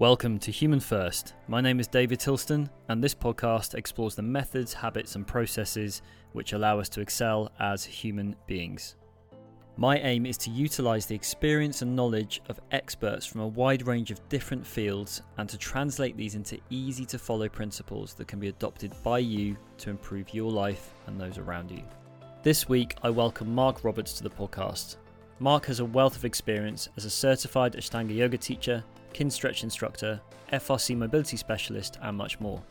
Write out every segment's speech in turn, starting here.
Welcome to Human First. My name is David Tilston, and this podcast explores the methods, habits, and processes which allow us to excel as human beings. My aim is to utilize the experience and knowledge of experts from a wide range of different fields and to translate these into easy to follow principles that can be adopted by you to improve your life and those around you. This week, I welcome Mark Roberts to the podcast. Mark has a wealth of experience as a certified Ashtanga yoga teacher Kinstretch instructor, FRC mobility specialist, and much more.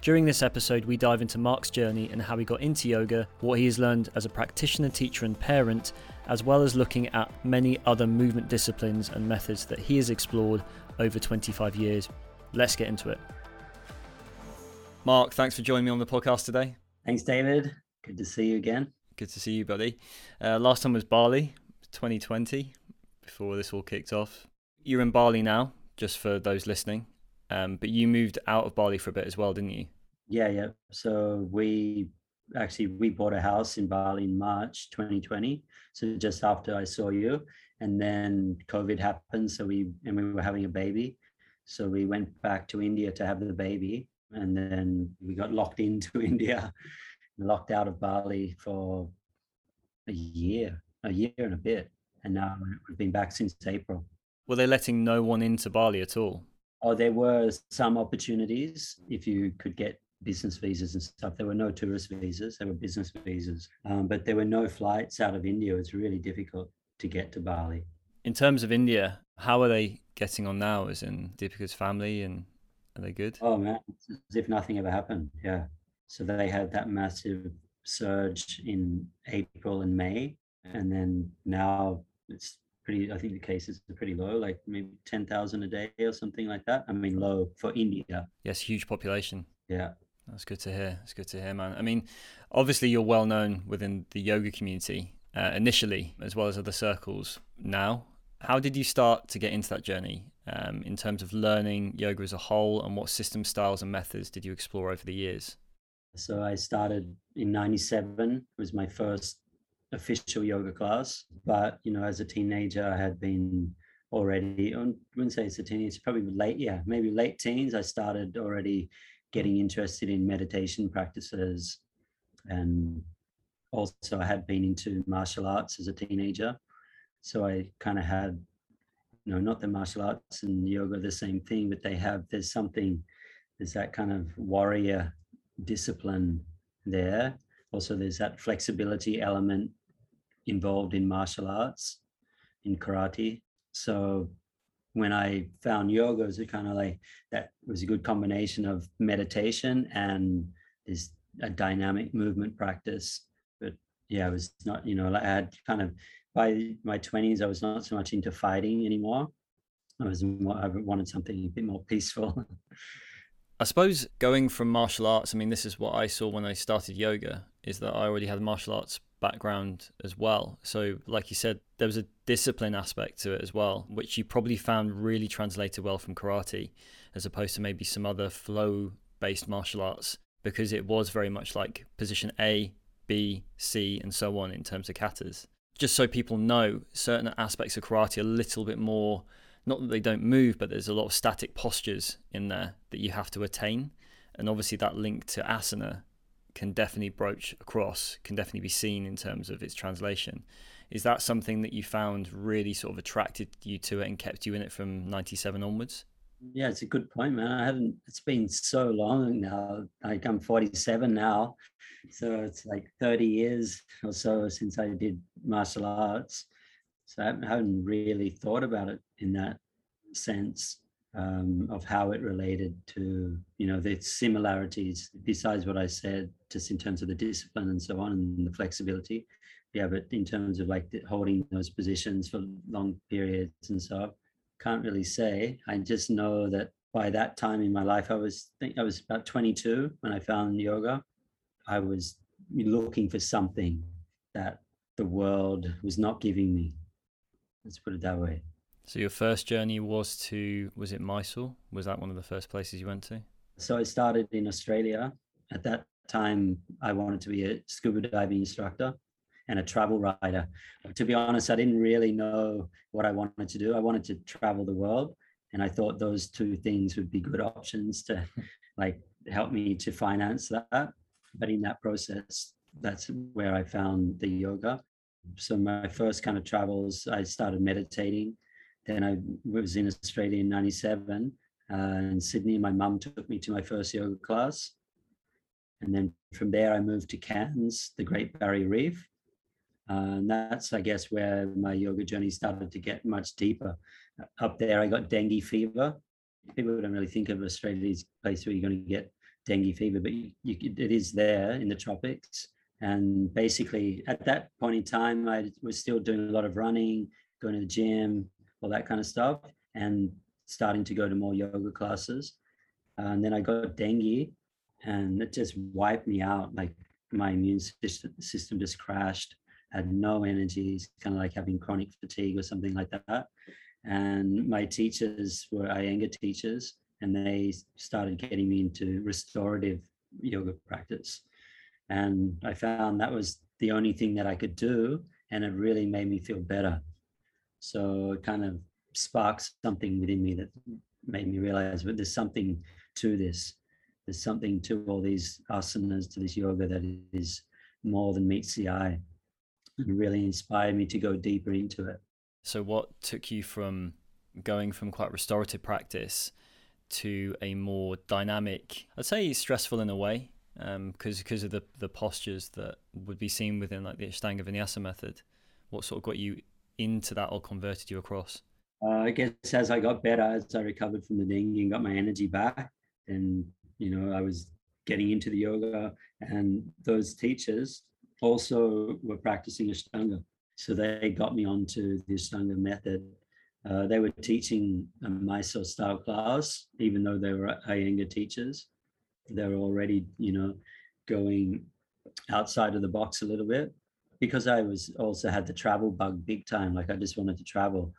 During this episode, we dive into Mark's journey and how he got into yoga, what he has learned as a practitioner, teacher, and parent, as well as looking at many other movement disciplines and methods that he has explored over 25 years. Let's get into it. Mark, thanks for joining me on the podcast today. Thanks, David. Good to see you again. Good to see you, buddy. Uh, last time was Bali, 2020, before this all kicked off. You're in Bali now just for those listening. Um, but you moved out of Bali for a bit as well, didn't you? Yeah, yeah. So we actually we bought a house in Bali in March 2020. So just after I saw you, and then COVID happened. So we and we were having a baby. So we went back to India to have the baby, and then we got locked into India, locked out of Bali for a year, a year and a bit, and now we've been back since April. Were they letting no one into Bali at all? Oh, there were some opportunities if you could get business visas and stuff. There were no tourist visas, there were business visas. Um, but there were no flights out of India. It's really difficult to get to Bali. In terms of India, how are they getting on now? As in Deepika's family, and are they good? Oh, man, as if nothing ever happened. Yeah. So they had that massive surge in April and May. And then now it's pretty i think the cases are pretty low like maybe 10,000 a day or something like that. I mean low for india. Yes huge population. Yeah. That's good to hear. It's good to hear man. I mean obviously you're well known within the yoga community uh, initially as well as other circles now. How did you start to get into that journey um, in terms of learning yoga as a whole and what system styles and methods did you explore over the years? So i started in 97 it was my first official yoga class. Mm-hmm. But you know, as a teenager, I had been already. I wouldn't say it's a teenager, probably late. Yeah, maybe late teens. I started already getting interested in meditation practices, and also I had been into martial arts as a teenager. So I kind of had, you know, not the martial arts and yoga the same thing, but they have there's something, there's that kind of warrior discipline there also there's that flexibility element involved in martial arts, in karate. So when I found yoga, it was kind of like that was a good combination of meditation and this a dynamic movement practice. But yeah, I was not, you know, I had kind of by my 20s, I was not so much into fighting anymore. I was more, I wanted something a bit more peaceful. I suppose going from martial arts, I mean, this is what I saw when I started yoga, is that I already had martial arts background as well. So, like you said, there was a discipline aspect to it as well, which you probably found really translated well from karate, as opposed to maybe some other flow based martial arts, because it was very much like position A, B, C, and so on in terms of katas. Just so people know, certain aspects of karate a little bit more, not that they don't move, but there's a lot of static postures in there that you have to attain. And obviously, that link to asana can definitely broach across, can definitely be seen in terms of its translation. Is that something that you found really sort of attracted you to it and kept you in it from 97 onwards? Yeah, it's a good point, man. I haven't, it's been so long now. Like I'm 47 now. So it's like 30 years or so since I did martial arts. So I haven't really thought about it in that sense um, of how it related to you know the similarities besides what I said just in terms of the discipline and so on and the flexibility. Yeah but in terms of like holding those positions for long periods and so on, can't really say. I just know that by that time in my life I was think I was about 22 when I found yoga. I was looking for something that the world was not giving me. Let's put it that way so your first journey was to was it Mysore? Was that one of the first places you went to? So I started in Australia. At that time, I wanted to be a scuba diving instructor and a travel writer. To be honest, I didn't really know what I wanted to do. I wanted to travel the world, And I thought those two things would be good options to like help me to finance that. But in that process, that's where I found the yoga. So my first kind of travels, I started meditating. Then I was in Australia in 97 uh, in Sydney. My mum took me to my first yoga class. And then from there, I moved to Cairns, the Great Barrier Reef. Uh, and that's, I guess, where my yoga journey started to get much deeper. Up there, I got dengue fever. People don't really think of Australia as a place where you're going to get dengue fever, but you, you, it is there in the tropics. And basically, at that point in time, I was still doing a lot of running, going to the gym, all that kind of stuff, and starting to go to more yoga classes. Uh, and then I got dengue, and it just wiped me out. Like my immune system, system just crashed. Had no energy. It's kind of like having chronic fatigue or something like that. And my teachers were Iyengar teachers, and they started getting me into restorative yoga practice. And I found that was the only thing that I could do, and it really made me feel better. So it kind of sparked something within me that made me realize that there's something to this. There's something to all these asanas, to this yoga that is more than meets the eye. And really inspired me to go deeper into it. So, what took you from going from quite restorative practice to a more dynamic, I'd say stressful in a way, because um, because of the the postures that would be seen within like the Ashtanga Vinyasa method. What sort of got you into that or converted you across? Uh, I guess as I got better, as I recovered from the dengue and got my energy back, and you know I was getting into the yoga, and those teachers also were practicing Ashtanga, so they got me onto the Ashtanga method. Uh, they were teaching a Mysore style class, even though they were Iyengar teachers They were already, you know, going outside of the box a little bit because I was also had the travel bug big time. Like I just wanted to travel.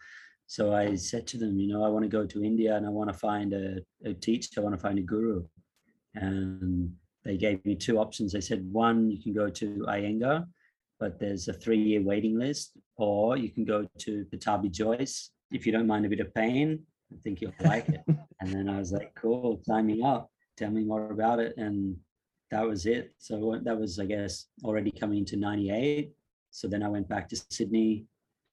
So I said to them, you know, I want to go to India and I want to find a, a teacher, I want to find a guru. And they gave me two options. They said, one, you can go to Iyengar, but there's a three year waiting list, or you can go to Pattabhi Jois. If you don't mind a bit of pain, I think you'll like it. and then I was like, cool, sign me up tell me more about it. And that was it. So that was, I guess, already coming into 98. So then I went back to Sydney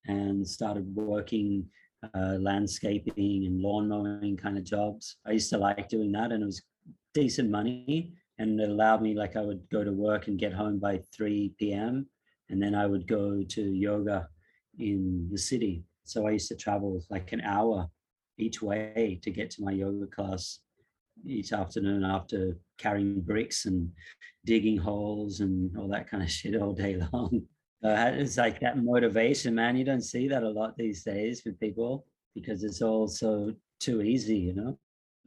and started working uh, landscaping and lawn mowing kind of jobs. I used to like doing that and it was decent money and it allowed me like I would go to work and get home by 3 p.m. and then I would go to yoga in the city. So I used to travel like an hour each way to get to my yoga class each afternoon after carrying bricks and digging holes and all that kind of shit all day long. Uh, it's like that motivation, man. You don't see that a lot these days with people because it's all so too easy, you know.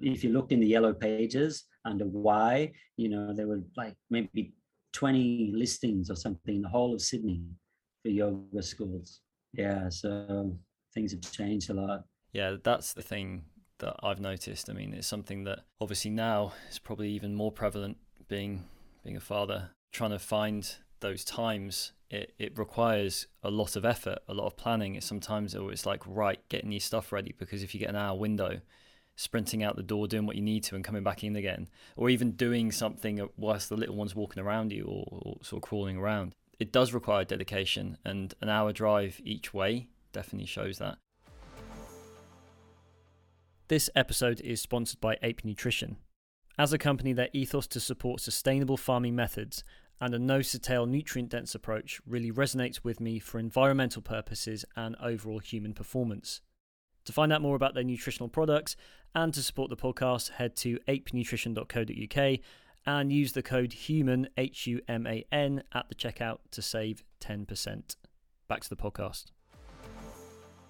If you looked in the yellow pages under why, you know, there were like maybe 20 listings or something in the whole of Sydney for yoga schools. Yeah, so things have changed a lot. Yeah, that's the thing that I've noticed. I mean, it's something that obviously now is probably even more prevalent being being a father, trying to find those times. It, it requires a lot of effort, a lot of planning. It's sometimes oh, it's like right, getting your stuff ready because if you get an hour window, sprinting out the door, doing what you need to, and coming back in again, or even doing something whilst the little one's walking around you or, or sort of crawling around, it does require dedication. And an hour drive each way definitely shows that. This episode is sponsored by Ape Nutrition. As a company, their ethos to support sustainable farming methods and a no tail nutrient dense approach really resonates with me for environmental purposes and overall human performance. To find out more about their nutritional products and to support the podcast, head to apenutrition.co.uk and use the code HUMAN, H U M A N, at the checkout to save 10%. Back to the podcast.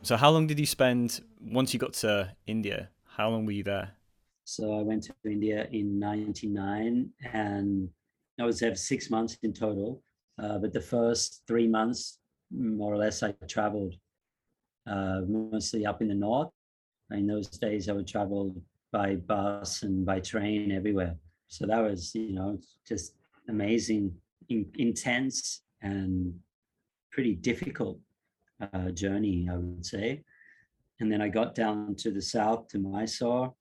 So, how long did you spend once you got to India? How long were you there? So, I went to India in '99, and I was there for six months in total. Uh, but the first three months, more or less, I traveled uh, mostly up in the north. In those days, I would travel by bus and by train everywhere. So that was, you know, just amazing, in, intense, and pretty difficult uh, journey, I would say. And then I got down to the south to Mysore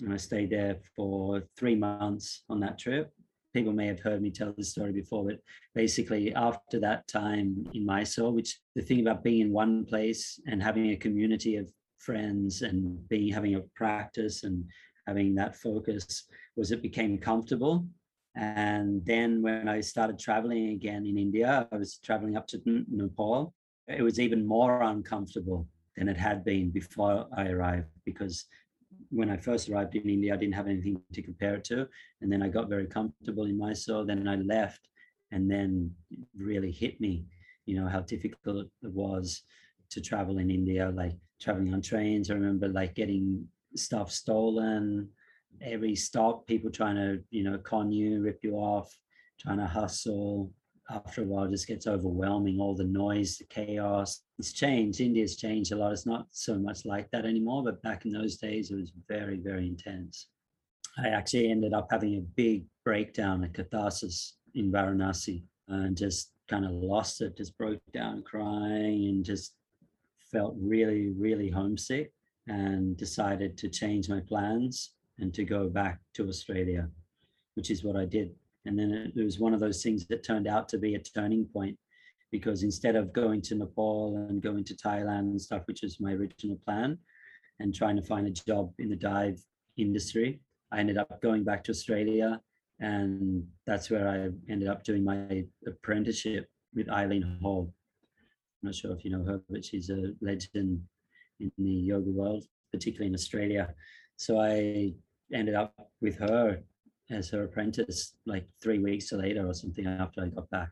and I stayed there for three months on that trip. People may have heard me tell this story before, but basically, after that time in Mysore, which the thing about being in one place and having a community of friends and being having a practice and having that focus was it became comfortable. And then when I started traveling again in India, I was traveling up to Nepal. It was even more uncomfortable than it had been before I arrived because when I first arrived in India, I didn't have anything to compare it to. And then I got very comfortable in Mysore. Then I left, and then really hit me, you know, how difficult it was to travel in India, like traveling on trains. I remember like getting stuff stolen, every stop, people trying to, you know, con you, rip you off, trying to hustle, after a while just gets overwhelming. All the noise the chaos it's changed. India's changed a lot. It's not so much like that anymore but back in those days it was very very intense. I actually ended up having a big breakdown a catharsis in varanasi uh, and just kind of lost it just broke down crying and just felt really really homesick and decided to change my plans and to go back to australia which is what i did and then it, was one of those things that turned out to be a turning point because instead of going to Nepal and going to Thailand and stuff, which was my original plan, and trying to find a job in the dive industry, I ended up going back to Australia. And that's where I ended up doing my apprenticeship with Eileen Hall. I'm not sure if you know her, but she's a legend in the yoga world, particularly in Australia. So I ended up with her as her apprentice like three weeks later or something after I got back.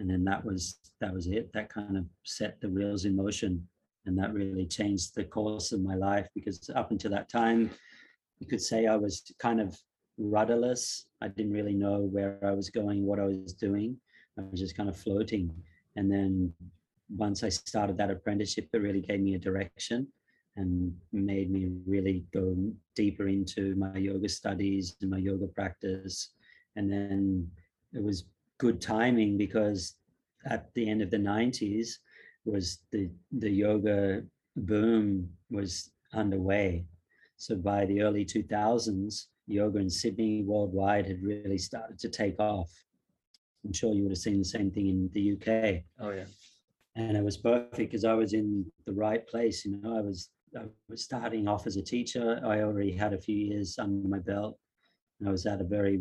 And then that was that was it. That kind of set the wheels in motion. And that really changed the course of my life because up until that time, you could say I was kind of rudderless. I didn't really know where I was going, what I was doing. I was just kind of floating. And then once I started that apprenticeship, it really gave me a direction and made me really go deeper into my yoga studies and my yoga practice. And then it was good timing because at the end of the 90s was the the yoga boom was underway. So by the early 2000s, yoga in Sydney worldwide had really started to take off. I'm sure you would have seen the same thing in the UK. Oh yeah. And it was perfect because I was in the right place. You know, I was I was starting off as a teacher. I already had a few years under my belt. I was at a very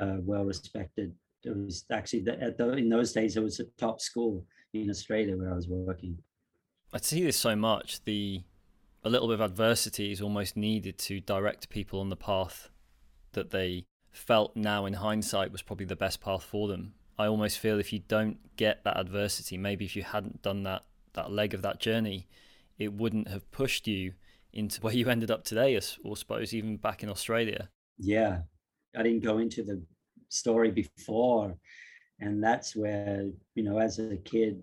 uh, well respected. It was actually the, at the, in those days it was a top school in Australia where I was working. I see this so much. The a little bit of adversity is almost needed to direct people on the path that they felt now in hindsight was probably the best path for them. I almost feel if you don't get that adversity, maybe if you hadn't done that that leg of that journey, it wouldn't have pushed you into where you ended up today, or suppose even back in Australia. Yeah, I didn't go into the story before, and that's where you know, as a kid,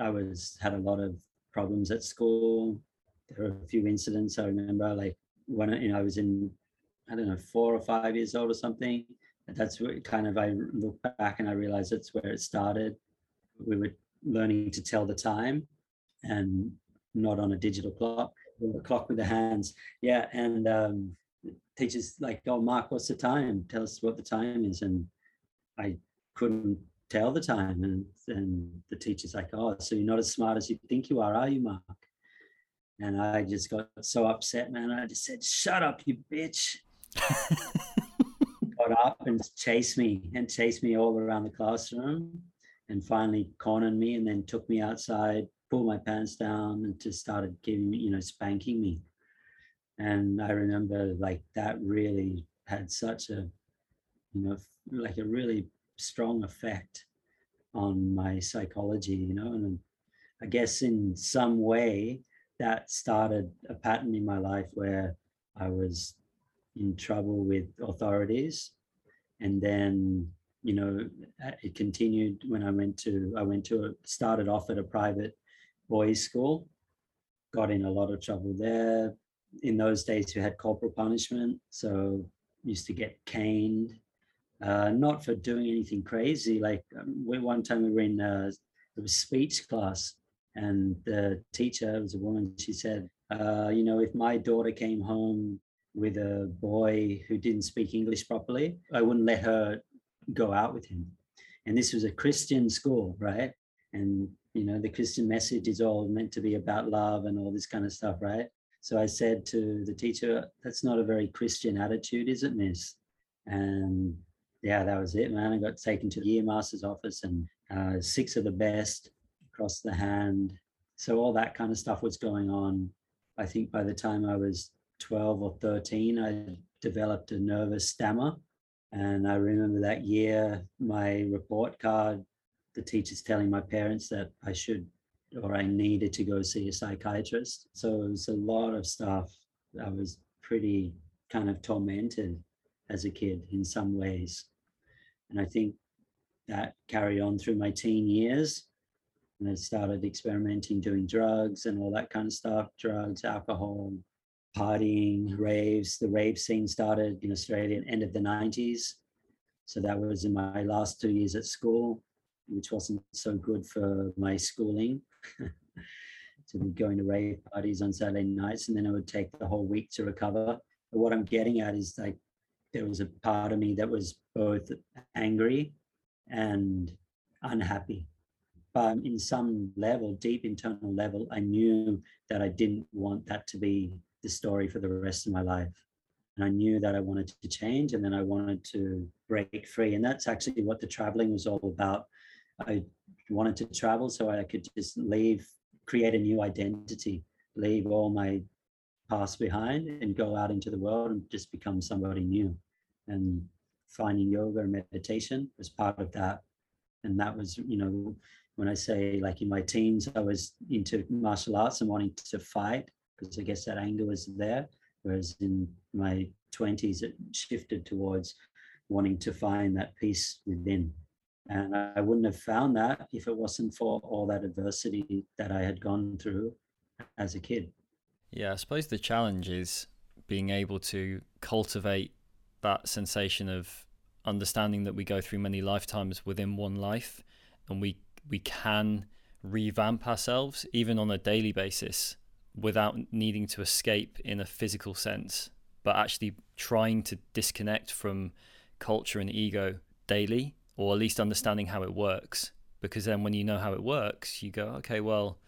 I was had a lot of problems at school. There were a few incidents I remember, like when you know I was in, I don't know, four or five years old or something. That's what kind of I look back and I realize that's where it started. We were learning to tell the time, and not on a digital clock, or a clock with the hands. Yeah, and um, teachers like, "Oh, Mark, what's the time? Tell us what the time is." And I couldn't tell the time, and and the teacher's like, "Oh, so you're not as smart as you think you are, are you, Mark?" And I just got so upset, man. I just said, "Shut up, you bitch!" got up and chased me and chased me all around the classroom, and finally cornered me, and then took me outside pulled my pants down and just started giving me, you know, spanking me. And I remember like that really had such a, you know, like a really strong effect on my psychology, you know, and I guess in some way that started a pattern in my life where I was in trouble with authorities. And then, you know, it continued when I went to, I went to, a, started off at a private boys' school. Got in a lot of trouble there. In those days, we had corporal punishment, so used to get caned. Uh, not for doing anything crazy. Like um, we, one time we were in uh, it was speech class, and the teacher was a woman. She said, Uh, you know, if my daughter came home with a boy who didn't speak English properly, I wouldn't let her go out with him. And this was a Christian school, right? And you know, the Christian message is all meant to be about love and all this kind of stuff, right? So I said to the teacher, "That's not a very Christian attitude, is it, Miss?" And yeah, that was it, man. I got taken to the master's office, and uh, six of the best across the hand. So all that kind of stuff was going on. I think by the time I was 12 or 13, I developed a nervous stammer. And I remember that year, my report card, the teachers telling my parents that I should or I needed to go see a psychiatrist. So it was a lot of stuff. I was pretty kind of tormented as a kid in some ways. And I think that carried on through my teen years. And I started experimenting, doing drugs and all that kind of stuff drugs, alcohol, partying, raves. The rave scene started in Australia at the end of the 90s. So that was in my last two years at school, which wasn't so good for my schooling. to be going to rave parties on Saturday nights, and then it would take the whole week to recover. But what I'm getting at is like there was a part of me that was both angry and unhappy. But in some level, deep internal level, I knew that I didn't want that to be the story for the rest of my life. And I knew that I wanted to change and then I wanted to break free. And that's actually what the traveling was all about. I wanted to travel so I could just leave, create a new identity, leave all my past behind and go out into the world and just become somebody new. And finding yoga and meditation was part of that. And that was, you know, when I say like in my teens, I was into martial arts and wanting to fight because I guess that anger was there. Whereas in my 20s, it shifted towards wanting to find that peace within. And I wouldn't have found that if it wasn't for all that adversity that I had gone through as a kid. Yeah, I suppose the challenge is being able to cultivate that sensation of understanding that we go through many lifetimes within one life and we we can revamp ourselves even on a daily basis without needing to escape in a physical sense but actually trying to disconnect from culture and ego daily or at least understanding how it works because then when you know how it works you go okay well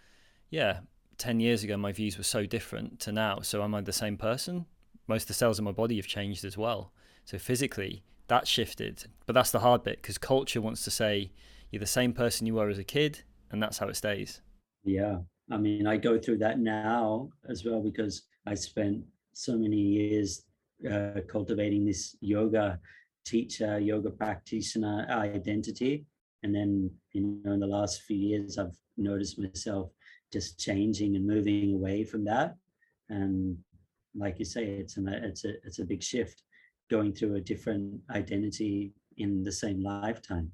yeah 10 years ago my views were so different to now so am i the same person most of the cells in my body have changed as well so physically, that shifted. But that's the hard bit because culture wants to say you're the same person you were as a kid, and that's how it stays. Yeah. I mean, I go through that now as well because I spent so many years uh, cultivating this yoga teacher, yoga practitioner identity. And then, you know, in the last few years, I've noticed myself just changing and moving away from that. And like you say, it's an it's a it's a big shift going through a different identity in the same lifetime.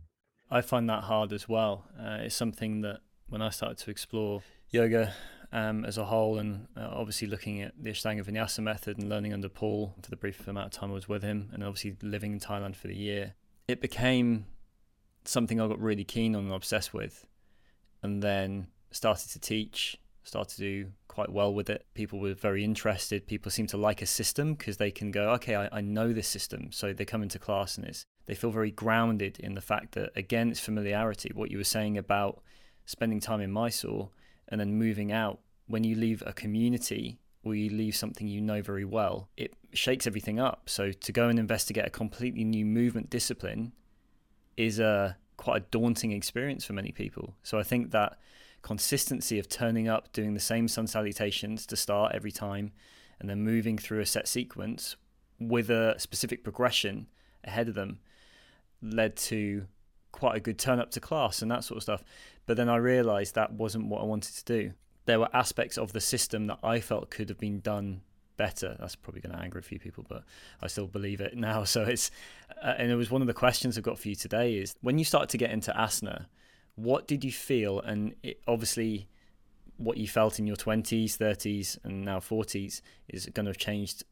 I find that hard as well. Uh, it's something that when I started to explore yoga um, as a whole, and uh, obviously looking at the Ashtanga Vinyasa method and learning under Paul for the brief amount of time I was with him, and obviously living in Thailand for the year, it became something I got really keen on and obsessed with, and then started to teach, started to do quite well with it. People were very interested. People seem to like a system because they can go, okay, I, I know this system. So they come into class and it's, they feel very grounded in the fact that, again, it's familiarity. What you were saying about spending time in Mysore and then moving out. When you leave a community or you leave something you know very well, it shakes everything up. So to go and investigate a completely new movement discipline is a quite a daunting experience for many people. So I think that consistency of turning up, doing the same sun salutations to start every time, and then moving through a set sequence with a specific progression ahead of them led to quite a good turn up to class and that sort of stuff. But then I realized that wasn't what I wanted to do. There were aspects of the system that I felt could have been done better. That's probably going to anger a few people, but I still believe it now. So it's, uh, and it was one of the questions I've got for you today is when you start to get into asana, what did you feel? And it, obviously, what you felt in your 20s, 30s, and now 40s is going to have changed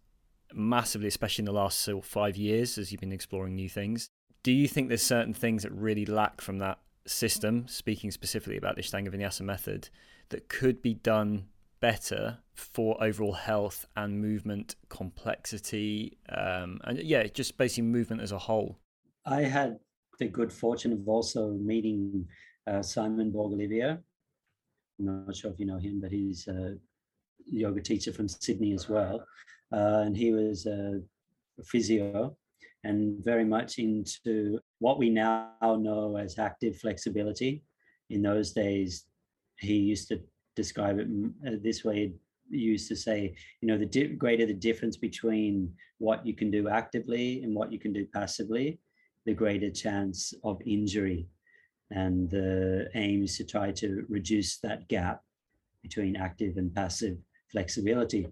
massively, especially in the last so five years as you've been exploring new things. Do you think there's certain things that really lack from that system, speaking specifically about the Ashtanga Vinyasa method, that could be done better for overall health and movement complexity? Um, and yeah, just basically movement as a whole. I had the good fortune of also meeting uh, Simon Borg-Olivier. I'm not sure if you know him, but he's a yoga teacher from Sydney as well. Uh, and he was a physio and very much into what we now know as active flexibility. In those days, he used to describe it uh, this way. He used to say, you know, the di- greater the difference between what you can do actively and what you can do passively, the greater chance of injury. And the aim is to try to reduce that gap between active and passive flexibility.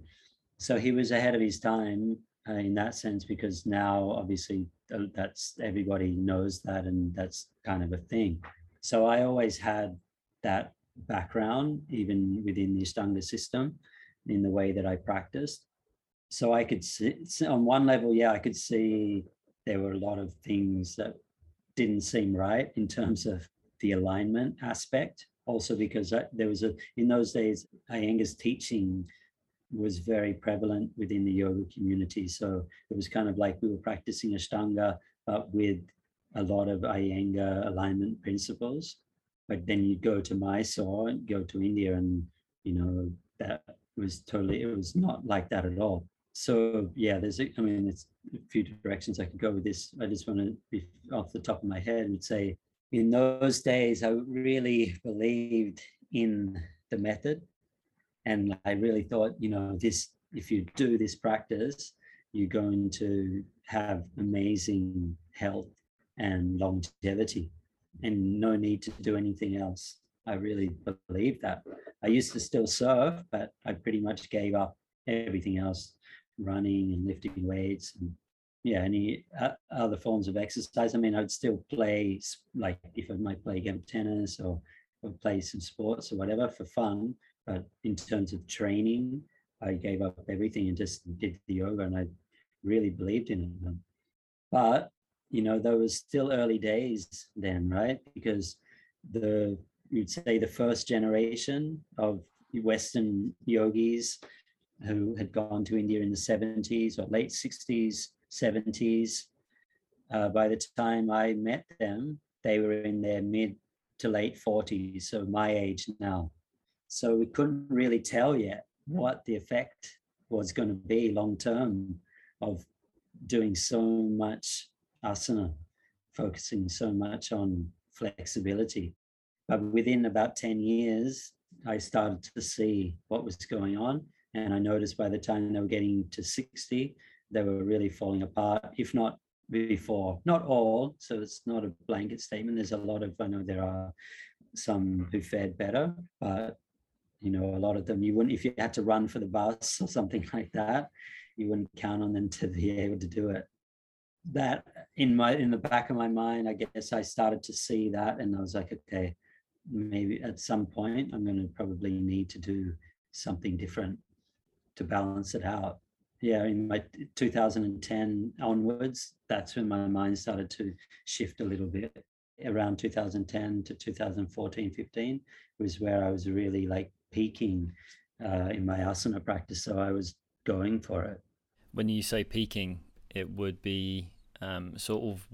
So he was ahead of his time uh, in that sense because now obviously that's everybody knows that and that's kind of a thing. So i always had that background even within the ashtanga system in the way that i practiced. So i could see on one level yeah i could see there were a lot of things that didn't seem right in terms of the alignment aspect. Also because I, there was a in those days iyengar's teaching was very prevalent within the yoga community. So it was kind of like we were practicing Ashtanga, but with a lot of Iyengar alignment principles. But then you go to Mysore and go to India, and you know that was totally it was not like that at all. So yeah, there's I mean it's a few directions I could go with this. I just want to be off the top of my head and say in those days I really believed in the method and I really thought, you know, this if you do this practice, you're going to have amazing health and longevity and no need to do anything else. I really believe that. I used to still surf, but I pretty much gave up everything else, running and lifting weights and yeah, any uh, other forms of exercise. I mean, I'd still play like if I might play game tennis or, or play some sports or whatever for fun, but in terms of training, I gave up everything and just did the yoga, and I really believed in it. But you know, there was still early days then, right? Because the you'd say the first generation of Western yogis who had gone to India in the 70s or late 60s, 70s. Uh, by the time I met them, they were in their mid to late 40s, so my age now. So we couldn't really tell yet hmm. what the effect was going to be long term of doing so much asana, focusing so much on flexibility. But within about 10 years, I started to see what was going on. And I noticed by the time they were getting to 60, they were really falling apart, if not before. Not all, so it's not a blanket statement. There's a lot of, I know there are some who fared better, but you know a lot of them you wouldn't if you had to run for the bus or something like that you wouldn't count on them to be able to do it. That in my in the back of my mind i guess i started to see that and i was like okay maybe at some point i'm going to probably need to do something different to balance it out. Yeah in my 2010 onwards that's when my mind started to shift a little bit. Around 2010 to 2014 15 was where i was really like peaking uh, in my asana practice. So I was going for it. When you say peaking, it would be um, sort of,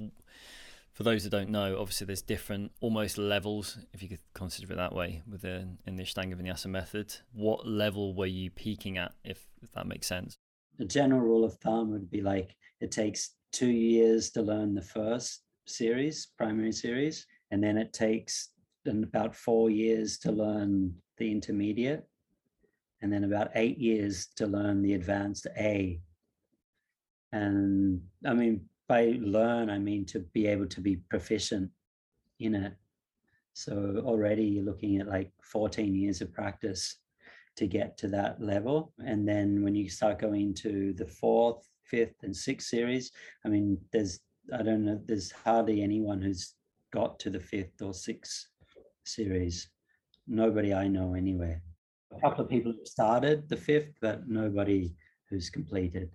for those that don't know, obviously there's different almost levels, if you could consider it that way, within in the Ashtanga Vinyasa method. What level were you peaking at, if, if that makes sense? The general rule of thumb would be like it takes two years to learn the first series, primary series, and then it takes about four years to learn the intermediate, and then about eight years to learn the advanced A. And I mean, by learn, I mean to be able to be proficient in it. So already you're looking at like 14 years of practice to get to that level. And then when you start going to the fourth, fifth, and sixth series, I mean, there's, I don't know, there's hardly anyone who's got to the fifth or sixth series nobody I know anywhere. A couple of people have started the fifth, but nobody who's completed.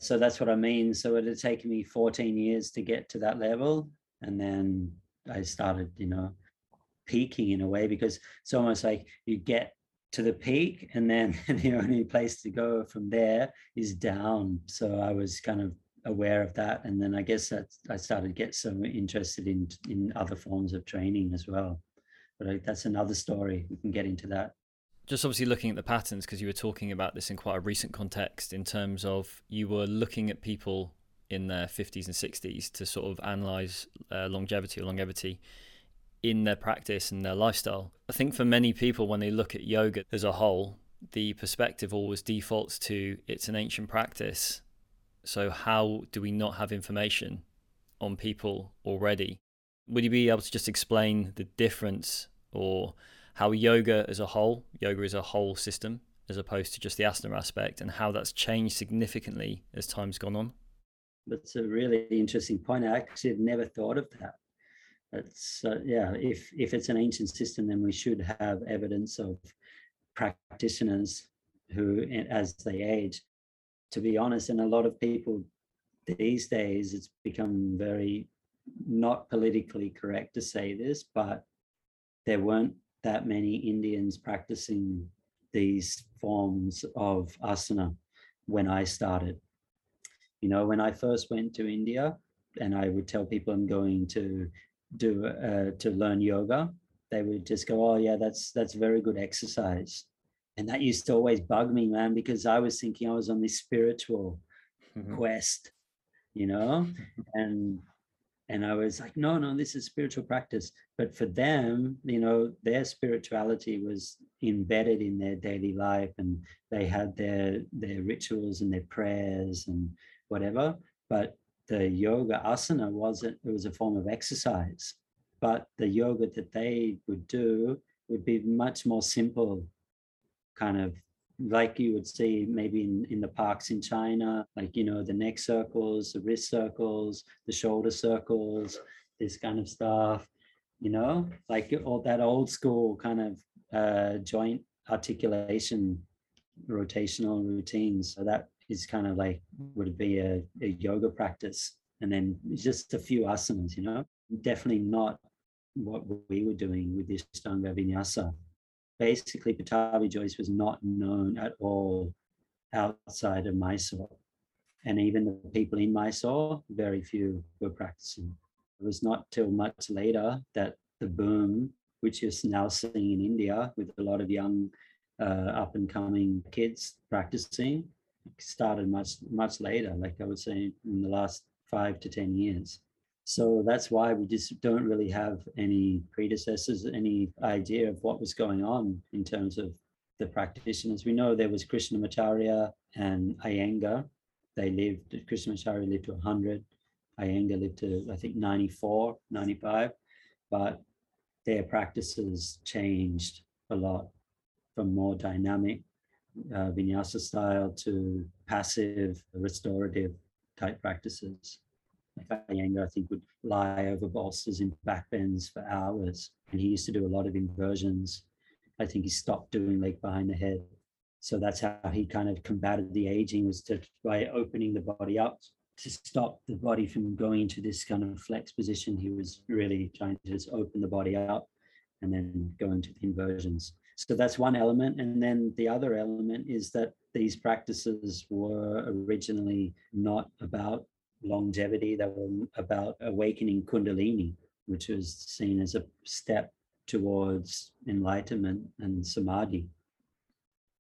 So that's what I mean. So it had taken me 14 years to get to that level. And then I started, you know, peaking in a way because it's almost like you get to the peak, and then the only place to go from there is down. So I was kind of aware of that, and then I guess that I started to get so interested in in other forms of training as well. That's another story. We can get into that just obviously looking at the patterns because you were talking about this in quite a recent context in terms of you were looking at people in their 50s and 60s to sort of analyze uh, longevity or longevity in their practice and their lifestyle. I think for many people, when they look at yoga as a whole, the perspective always defaults to it's an ancient practice. So, how do we not have information on people already? Would you be able to just explain the difference or how yoga as a whole, yoga is a whole system as opposed to just the asana aspect, and how that's changed significantly as time's gone on? That's a really interesting point. I actually have never thought of that. It's uh, yeah. If if it's an ancient system, then we should have evidence of practitioners who, as they age, to be honest, and a lot of people these days, it's become very not politically correct to say this, but there weren't that many Indians practicing these forms of asana when I started. You know when i first went to india and i would tell people i'm going to do uh, to learn yoga they would just go oh yeah that's that's very good exercise. And that used to always bug me man because i was thinking i was on this spiritual mm-hmm. quest you know? And and i was like no no this is spiritual practice but for them you know their spirituality was embedded in their daily life and they had their their rituals and their prayers and whatever. But the yoga asana wasn't, it was a form of exercise. But the yoga that they would do would be much more simple, kind of like you would see maybe in, in the parks in China, like, you know, the neck circles, the wrist circles, the shoulder circles, this kind of stuff, you know, like all that old school kind of uh, joint articulation rotational routines. So that is kind of like would be a, a yoga practice and then just a few asanas, you know, definitely not what we were doing with this Ashtanga Vinyasa. Basically, Pattabhi Jois was not known at all outside of Mysore. And even the people in Mysore, very few were practicing. It was not till much later that the boom, which is now seeing in India with a lot of young uh, up and coming kids practicing, started much much later like i would say in the last five to ten years so that's why we just don't really have any predecessors any idea of what was going on in terms of the practitioners. We know there was krishnamacharya and iyengar. They lived krishnamacharya lived to 100 iyengar lived to i think 94 95 but their practices changed a lot from more dynamic uh, vinyasa style to passive restorative type practices. Like I think, would lie over bolsters in back bends for hours. And he used to do a lot of inversions. I think he stopped doing leg behind the head. So that's how he kind of combated the aging was to by opening the body up to stop the body from going into this kind of flex position. He was really trying to just open the body up and then go into the inversions. So that's one element. And then the other element is that these practices were originally not about longevity, they were about awakening Kundalini, which was seen as a step towards enlightenment and samadhi.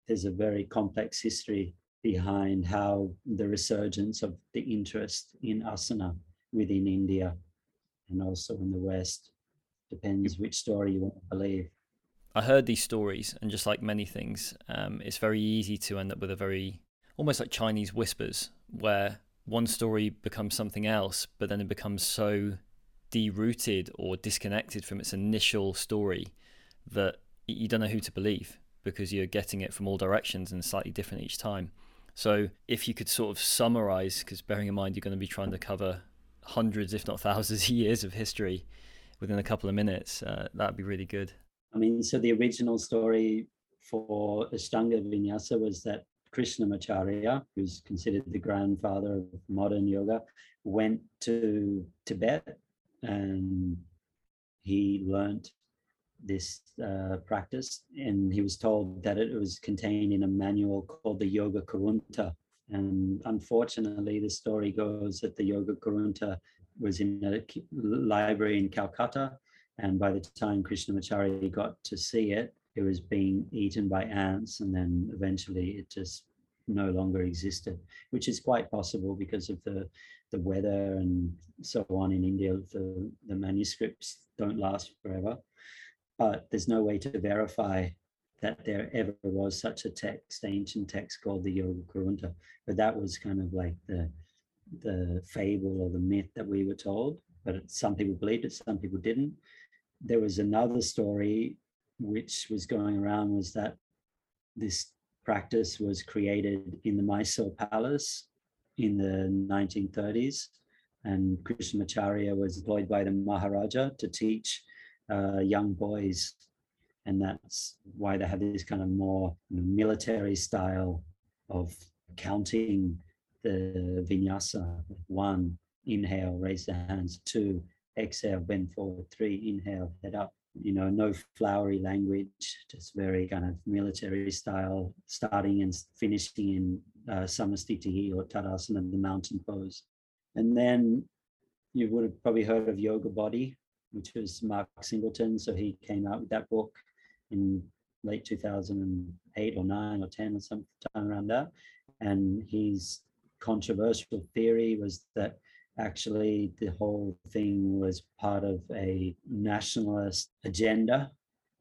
There's a very complex history behind how the resurgence of the interest in asana within India and also in the West depends which story you want to believe. I heard these stories, and just like many things, um, it's very easy to end up with a very almost like Chinese whispers, where one story becomes something else, but then it becomes so derooted or disconnected from its initial story that you don't know who to believe because you're getting it from all directions and slightly different each time. So, if you could sort of summarize, because bearing in mind you're going to be trying to cover hundreds, if not thousands, of years of history within a couple of minutes, uh, that'd be really good. I mean, so the original story for Ashtanga Vinyasa was that Krishnamacharya, who's considered the grandfather of modern yoga, went to Tibet and he learned this uh, practice, and he was told that it was contained in a manual called the Yoga Korunta. And unfortunately, the story goes that the Yoga Korunta was in a library in Calcutta, and by the time Krishnamacharya got to see it, it was being eaten by ants, and then eventually it just no longer existed, which is quite possible because of the the weather and so on in India. The the manuscripts don't last forever, but there's no way to verify that there ever was such a text, ancient text called the Yoga Korunta. But that was kind of like the the fable or the myth that we were told. But some people believed it, some people didn't. There was another story which was going around was that this practice was created in the Mysore Palace in the 1930s. And Krishnamacharya was employed by the Maharaja to teach uh, young boys. And that's why they have this kind of more military style of counting the vinyasa. One, inhale, raise the hands. Two, exhale, bend forward. Three, inhale, head up you know, no flowery language, just very kind of military style, starting and finishing in uh, Samastiti or Tadasana, the mountain pose. And then you would have probably heard of Yoga Body, which was Mark Singleton. So he came out with that book in late 2008 or 9 or 10 or some time around that. And his controversial theory was that actually the whole thing was part of a nationalist agenda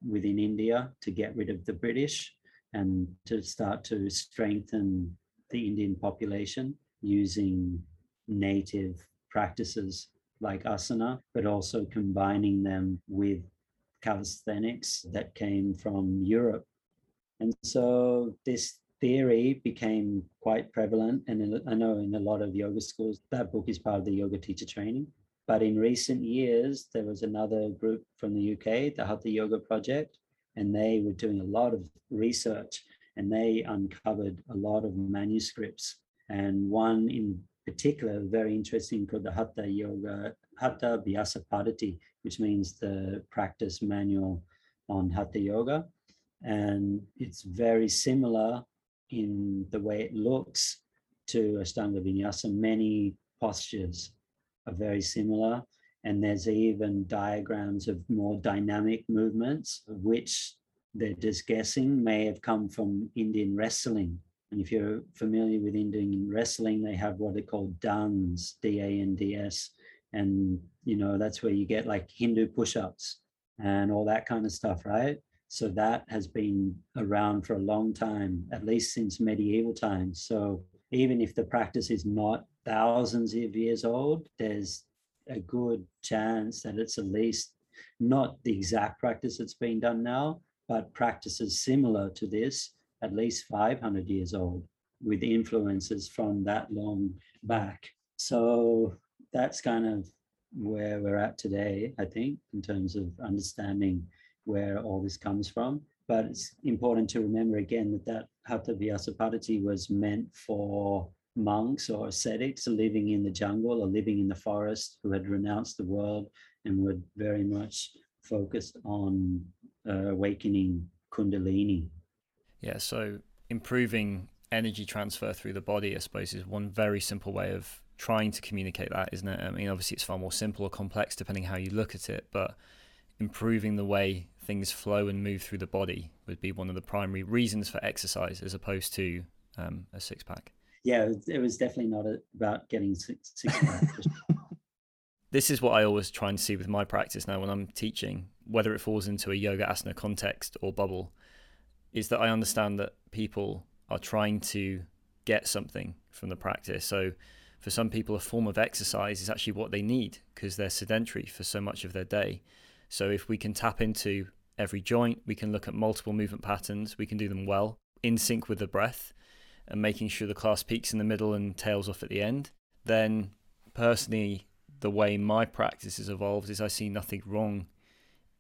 within India to get rid of the British and to start to strengthen the Indian population using native practices like asana, but also combining them with calisthenics that came from Europe. And so this theory became quite prevalent. And I know in a lot of yoga schools, that book is part of the yoga teacher training. But in recent years, there was another group from the UK, the Hatha Yoga Project, and they were doing a lot of research and they uncovered a lot of manuscripts. And one in particular, very interesting, called the Hatha Yoga, Hatha Vyasa Paddhati, which means the practice manual on Hatha Yoga. And it's very similar in the way it looks to Ashtanga Vinyasa. Many postures are very similar. And there's even diagrams of more dynamic movements, which they're just guessing may have come from Indian wrestling. And if you're familiar with Indian wrestling, they have what they call dands, D-A-N-D-S. And, you know, that's where you get like Hindu push-ups and all that kind of stuff, right? So that has been around for a long time, at least since medieval times. So even if the practice is not thousands of years old, there's a good chance that it's at least not the exact practice that's being done now, but practices similar to this, at least 500 years old, with influences from that long back. So that's kind of where we're at today, I think, in terms of understanding where all this comes from. But it's important to remember again that that Hatha Vyasa Paddhati was meant for monks or ascetics living in the jungle or living in the forest who had renounced the world and were very much focused on uh, awakening Kundalini. Yeah, so improving energy transfer through the body, I suppose, is one very simple way of trying to communicate that, isn't it? I mean, obviously, it's far more simple or complex depending how you look at it, but improving the way things flow and move through the body would be one of the primary reasons for exercise as opposed to um, a six pack. Yeah, it was definitely not about getting six, six pack. this is what I always try and see with my practice now when I'm teaching, whether it falls into a yoga asana context or bubble, is that I understand that people are trying to get something from the practice. So for some people, a form of exercise is actually what they need because they're sedentary for so much of their day. So if we can tap into every joint. We can look at multiple movement patterns. We can do them well in sync with the breath and making sure the class peaks in the middle and tails off at the end. Then, personally, the way my practice has evolved is I see nothing wrong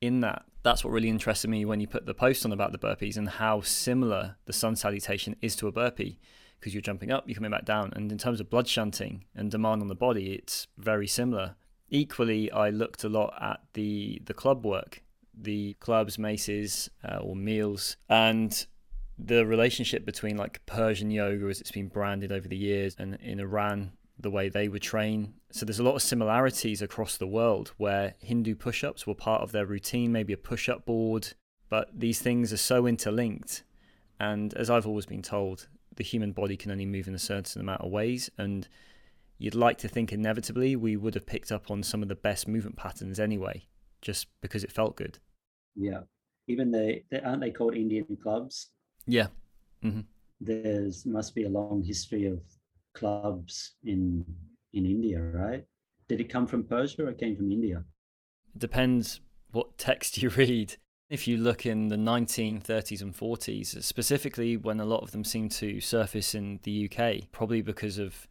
in that. That's what really interested me when you put the post on about the burpees and how similar the sun salutation is to a burpee because you're jumping up, you're coming back down. And in terms of blood shunting and demand on the body, it's very similar. Equally, I looked a lot at the, the club work the clubs, maces, uh, or meals, and the relationship between like Persian yoga as it's been branded over the years, and in Iran the way they would train. So there's a lot of similarities across the world where Hindu push-ups were part of their routine, maybe a push-up board, but these things are so interlinked. And as I've always been told, the human body can only move in a certain amount of ways and you'd like to think inevitably we would have picked up on some of the best movement patterns anyway, just because it felt good. Yeah. Even the, aren't they called Indian clubs? Yeah. Mm-hmm. There's must be a long history of clubs in in India, right? Did it come from Persia or it came from India? It depends what text you read. If you look in the 1930s and 40s, specifically when a lot of them seem to surface in the UK, probably because of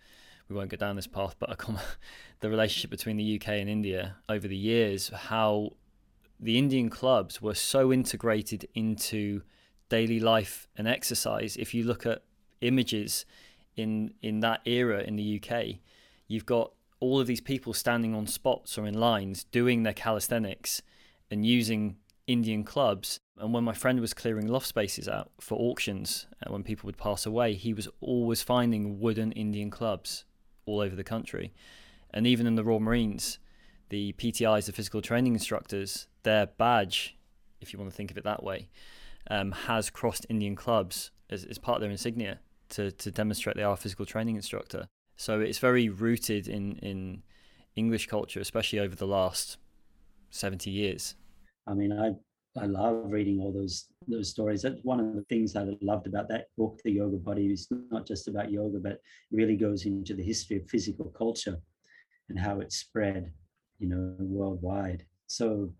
we won't go down this path, but the relationship between the UK and India over the years, how the Indian clubs were so integrated into daily life and exercise. If you look at images in in that era in the UK, you've got all of these people standing on spots or in lines doing their calisthenics and using Indian clubs. And when my friend was clearing loft spaces out for auctions, uh, when people would pass away, he was always finding wooden Indian clubs all over the country. And even in the Royal Marines, the PTIs, the physical training instructors, their badge, if you want to think of it that way, um, has crossed Indian clubs as, as part of their insignia to, to demonstrate they are a physical training instructor. So it's very rooted in, in English culture, especially over the last 70 years. I mean, I, I love reading all those those stories. That's one of the things I loved about that book, The Yoga Body. It's not just about yoga, but really goes into the history of physical culture and how it spread, you know, worldwide. So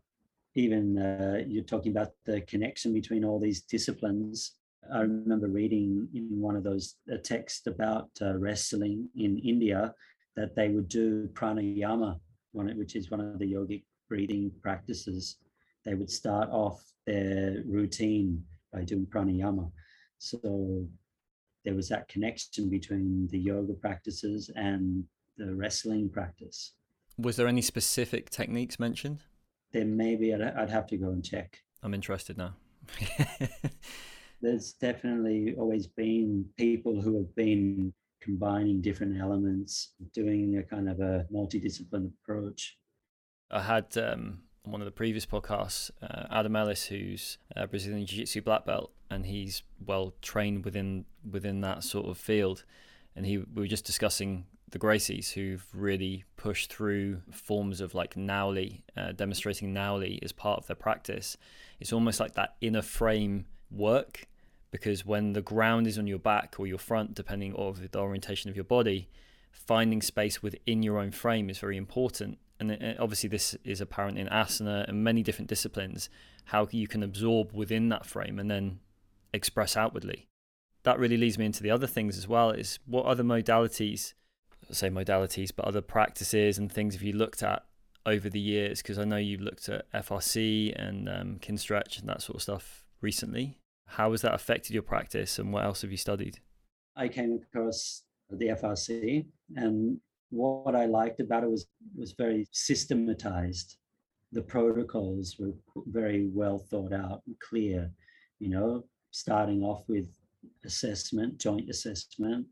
even uh, you're talking about the connection between all these disciplines I remember reading in one of those a text about uh, wrestling in India that they would do pranayama, which is one of the yogic breathing practices. They would start off their routine by doing pranayama. So there was that connection between the yoga practices and the wrestling practice. Was there any specific techniques mentioned? There may be. I'd, I'd have to go and check. I'm interested now. there's definitely always been people who have been combining different elements, doing a kind of a multidisciplined approach. I had um, one of the previous podcasts, uh, Adam Ellis, who's a Brazilian Jiu-Jitsu black belt, and he's well trained within within that sort of field. And he we were just discussing the Gracies, who've really pushed through forms of like Nauli, uh, demonstrating Nauli as part of their practice. It's almost like that inner frame work because when the ground is on your back or your front, depending on the orientation of your body, finding space within your own frame is very important. And obviously, this is apparent in asana and many different disciplines, how you can absorb within that frame and then express outwardly. That really leads me into the other things as well is what other modalities, say modalities, but other practices and things have you looked at over the years? Because I know you've looked at FRC and um, Kinstretch and that sort of stuff recently. How has that affected your practice and what else have you studied? I came across the FRC and what I liked about it was was very systematized. The protocols were very well thought out and clear, you know, starting off with assessment, joint assessment,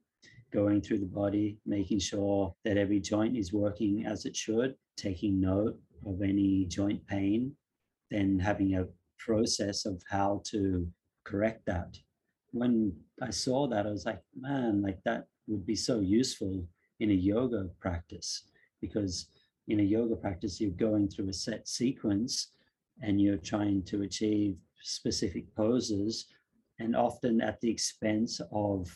going through the body, making sure that every joint is working as it should, taking note of any joint pain, then having a process of how to correct that. When I saw that, I was like, man, like that would be so useful in a yoga practice because in a yoga practice, you're going through a set sequence and you're trying to achieve specific poses and often at the expense of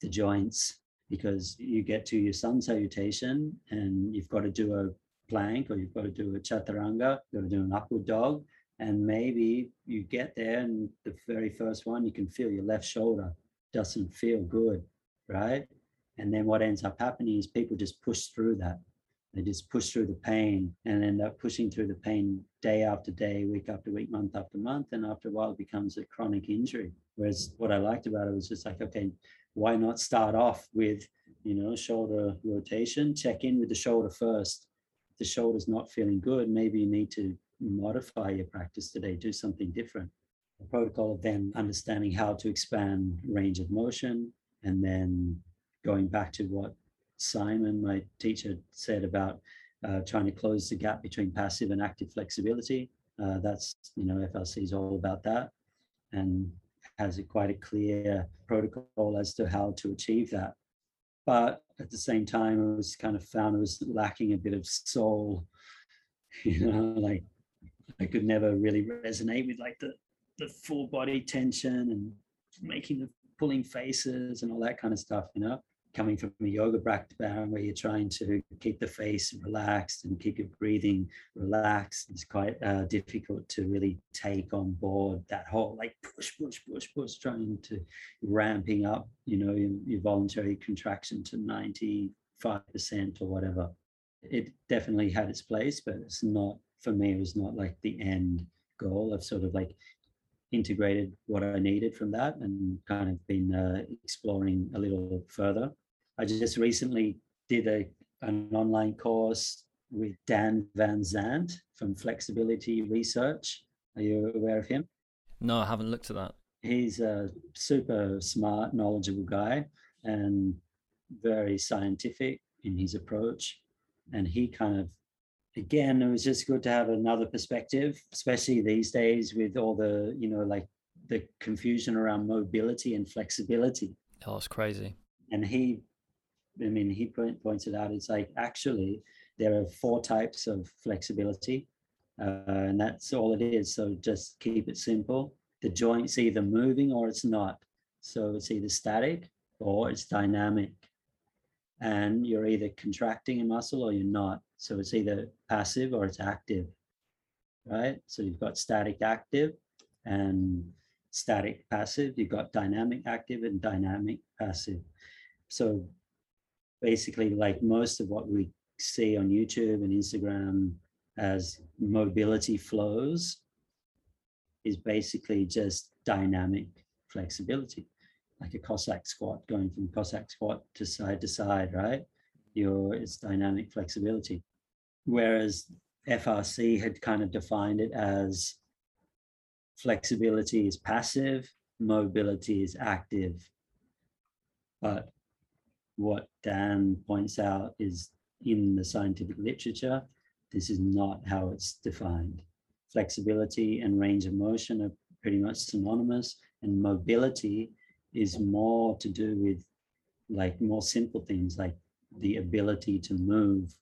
the joints because you get to your sun salutation and you've got to do a plank or you've got to do a chaturanga, you've got to do an upward dog. And maybe you get there and the very first one you can feel your left shoulder doesn't feel good right? And then what ends up happening is people just push through that. They just push through the pain and end up pushing through the pain day after day week after week month after month and after a while it becomes a chronic injury whereas what i liked about it was just like okay why not start off with you know shoulder rotation check in with the shoulder first if the shoulder's not feeling good maybe you need to modify your practice today, do something different. The protocol of then understanding how to expand range of motion and then going back to what Simon, my teacher, said about uh, trying to close the gap between passive and active flexibility. Uh, that's, you know, FRC is all about that and has a quite a clear protocol as to how to achieve that. But at the same time, I was kind of found I was lacking a bit of soul, you know, like I could never really resonate with like the, the full body tension and making the pulling faces and all that kind of stuff, you know coming from a yoga background where you're trying to keep the face relaxed and keep your breathing relaxed, it's quite uh, difficult to really take on board that whole like push, push, push, push, trying to ramping up, you know, your, your voluntary contraction to 95% or whatever. It definitely had its place, but it's not, for me, it was not like the end goal of sort of like integrated what I needed from that and kind of been uh, exploring a little further. I just recently did a an online course with Dan Van Zandt from Flexibility Research. Are you aware of him? No, I haven't looked at that. He's a super smart, knowledgeable guy and very scientific in his approach. And he kind of, again, it was just good to have another perspective, especially these days with all the, you know, like the confusion around mobility and flexibility. Oh, it's crazy. And he I mean, he pointed out it's like actually there are four types of flexibility, uh, and that's all it is. So just keep it simple. The joint's either moving or it's not. So it's either static or it's dynamic. And you're either contracting a muscle or you're not. So it's either passive or it's active, right? So you've got static active and static passive. You've got dynamic active and dynamic passive. So basically like most of what we see on YouTube and Instagram as mobility flows is basically just dynamic flexibility, like a Cossack squat going from Cossack squat to side to side, right? Your it's dynamic flexibility. Whereas FRC had kind of defined it as flexibility is passive, mobility is active. But what Dan points out is in the scientific literature, this is not how it's defined. Flexibility and range of motion are pretty much synonymous, and mobility is more to do with like more simple things like the ability to move,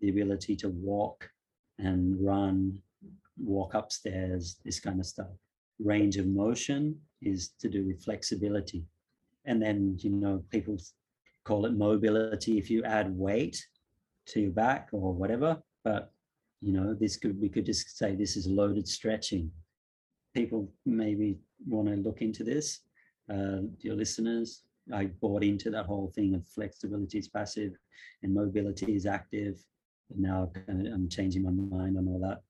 the ability to walk and run, walk upstairs, this kind of stuff. Range of motion is to do with flexibility. And then, you know, people call it mobility if you add weight to your back or whatever. But you know, this could we could just say this is loaded stretching. People maybe want to look into this. Uh, your listeners, I bought into that whole thing of flexibility is passive and mobility is active. And now I'm changing my mind on all that.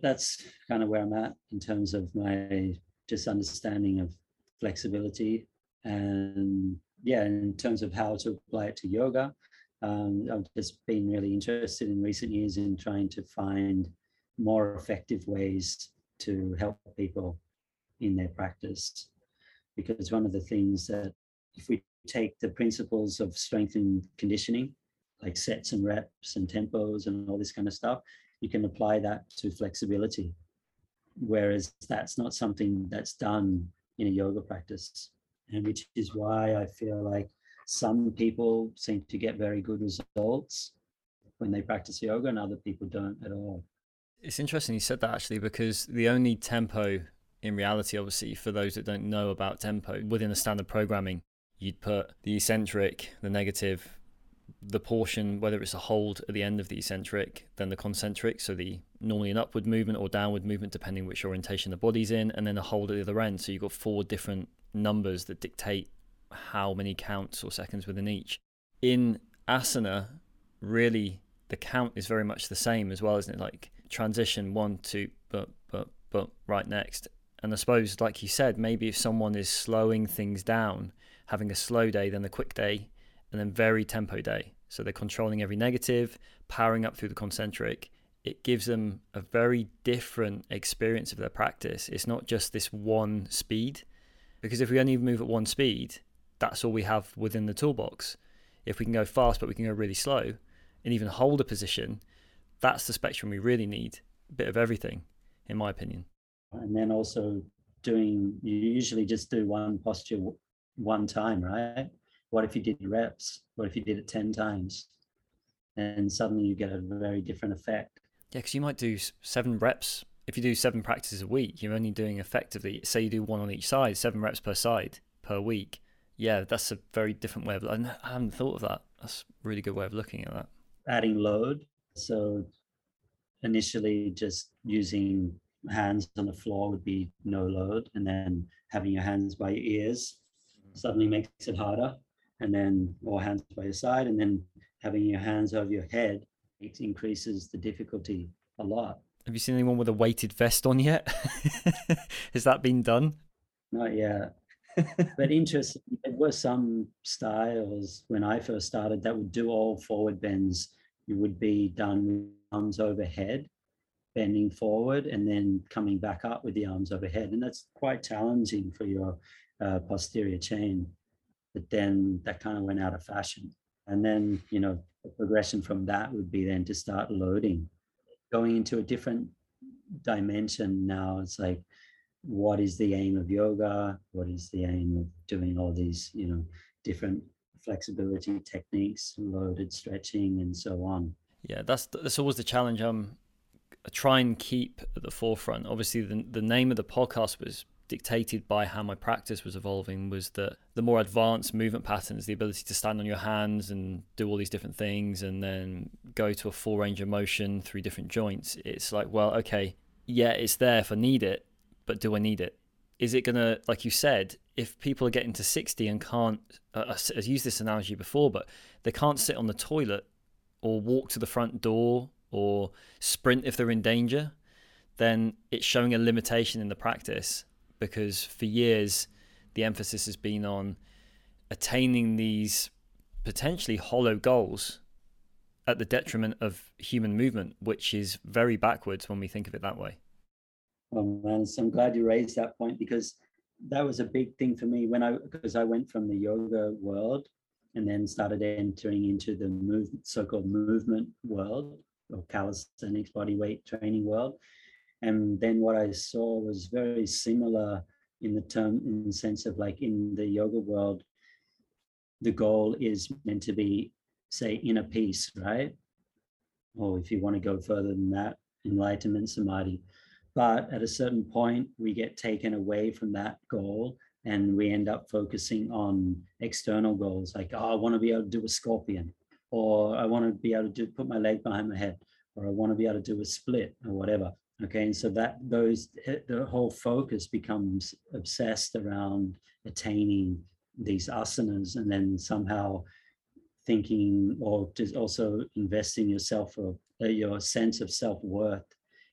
That's kind of where I'm at in terms of my just understanding of flexibility and yeah, in terms of how to apply it to yoga, um, I've just been really interested in recent years in trying to find more effective ways to help people in their practice. Because one of the things that if we take the principles of strength and conditioning, like sets and reps and tempos and all this kind of stuff, you can apply that to flexibility. Whereas that's not something that's done in a yoga practice and which is why I feel like some people seem to get very good results when they practice yoga and other people don't at all. It's interesting you said that actually because the only tempo in reality, obviously, for those that don't know about tempo, within the standard programming, you'd put the eccentric, the negative, the portion, whether it's a hold at the end of the eccentric, then the concentric, so the normally an upward movement or downward movement, depending which orientation the body's in, and then a hold at the other end. So you've got four different numbers that dictate how many counts or seconds within each. In asana, really the count is very much the same as well, isn't it? Like transition one, two, but but but right next. And I suppose, like you said, maybe if someone is slowing things down, having a slow day, then a quick day, and then very tempo day. So they're controlling every negative, powering up through the concentric, it gives them a very different experience of their practice. It's not just this one speed, because if we only move at one speed, that's all we have within the toolbox. If we can go fast, but we can go really slow, and even hold a position, that's the spectrum we really need. A bit of everything, in my opinion. And then also doing, you usually just do one posture one time, right? What if you did reps? What if you did it 10 times? And suddenly you get a very different effect. Yeah, because you might do seven reps. If you do seven practices a week, you're only doing effectively, say you do one on each side, seven reps per side per week. Yeah, that's a very different way of. I haven't thought of that. That's a really good way of looking at that. Adding load. So initially, just using hands on the floor would be no load, and then having your hands by your ears suddenly makes it harder, and then or hands by your side, and then having your hands over your head it increases the difficulty a lot. Have you seen anyone with a weighted vest on yet? Has that been done? Not yet. but interesting, there were some styles when I first started that would do all forward bends. You would be done with arms overhead, bending forward, and then coming back up with the arms overhead. And that's quite challenging for your uh, posterior chain. But then that kind of went out of fashion. And then, you know, the progression from that would be then to start loading, going into a different dimension now. It's like, what is the aim of yoga? What is the aim of doing all these, you know, different flexibility techniques, loaded stretching, and so on? Yeah, that's that's always the challenge. I try and keep at the forefront. Obviously, the the name of the podcast was dictated by how my practice was evolving was that the more advanced movement patterns, the ability to stand on your hands and do all these different things and then go to a full range of motion through different joints, it's like, well, okay, yeah, it's there if I need it, but do I need it? Is it going to, like you said, if people are getting to 60 and can't, uh, I've used this analogy before, but they can't sit on the toilet or walk to the front door or sprint if they're in danger, then it's showing a limitation in the practice because for years the emphasis has been on attaining these potentially hollow goals at the detriment of human movement, which is very backwards when we think of it that way. Oh man, so I'm glad you raised that point because that was a big thing for me when I because I went from the yoga world and then started entering into the move, so-called movement world or calisthenics body weight training world and then what i saw was very similar in the term in the sense of like in the yoga world the goal is meant to be say inner peace right? Or if you want to go further than that enlightenment samadhi. But at a certain point we get taken away from that goal and we end up focusing on external goals like oh, i want to be able to do a scorpion or i want to be able to do, put my leg behind my head or i want to be able to do a split or whatever okay and so that those eh, the whole focus becomes obsessed around attaining these asanas and then somehow thinking or just also investing yourself or uh, your sense of self-worth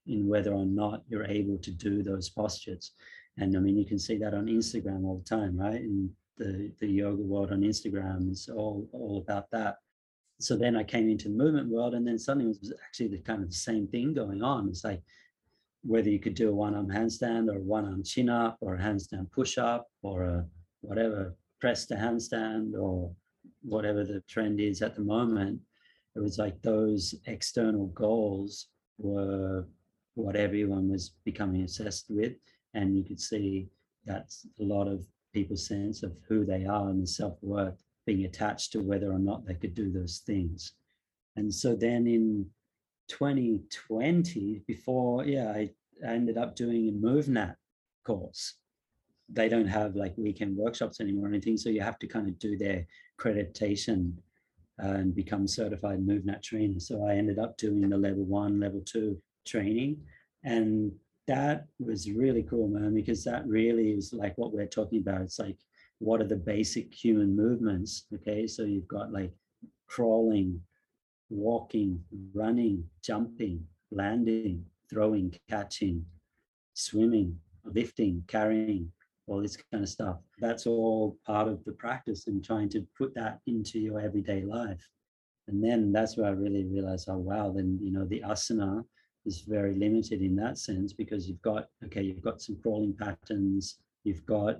in whether or not you're able to do those postures. And i mean you can see that on instagram all the time right? And the the yoga world on instagram is all all about that. So then i came into the movement world and then suddenly it was actually the kind of the same thing going on. It's like whether you could do a one arm handstand or one arm chin up or a handstand push up or a whatever press to handstand or whatever the trend is at the moment it was like those external goals were what everyone was becoming obsessed with. And you could see that's a lot of people's sense of who they are and the self-worth being attached to whether or not they could do those things. And so then in 2020 before yeah I, ended up doing a MovNat course. They don't have like weekend workshops anymore or anything so you have to kind of do their accreditation and become certified MovNat trainer. So i ended up doing the level one level two training and that was really cool man because that really is like what we're talking about. It's like what are the basic human movements? Okay so you've got like crawling walking, running, jumping, landing, throwing, catching, swimming, lifting, carrying, all this kind of stuff. That's all part of the practice and trying to put that into your everyday life. And then that's where I really realized, oh wow, then you know the asana is very limited in that sense because you've got okay, you've got some crawling patterns, you've got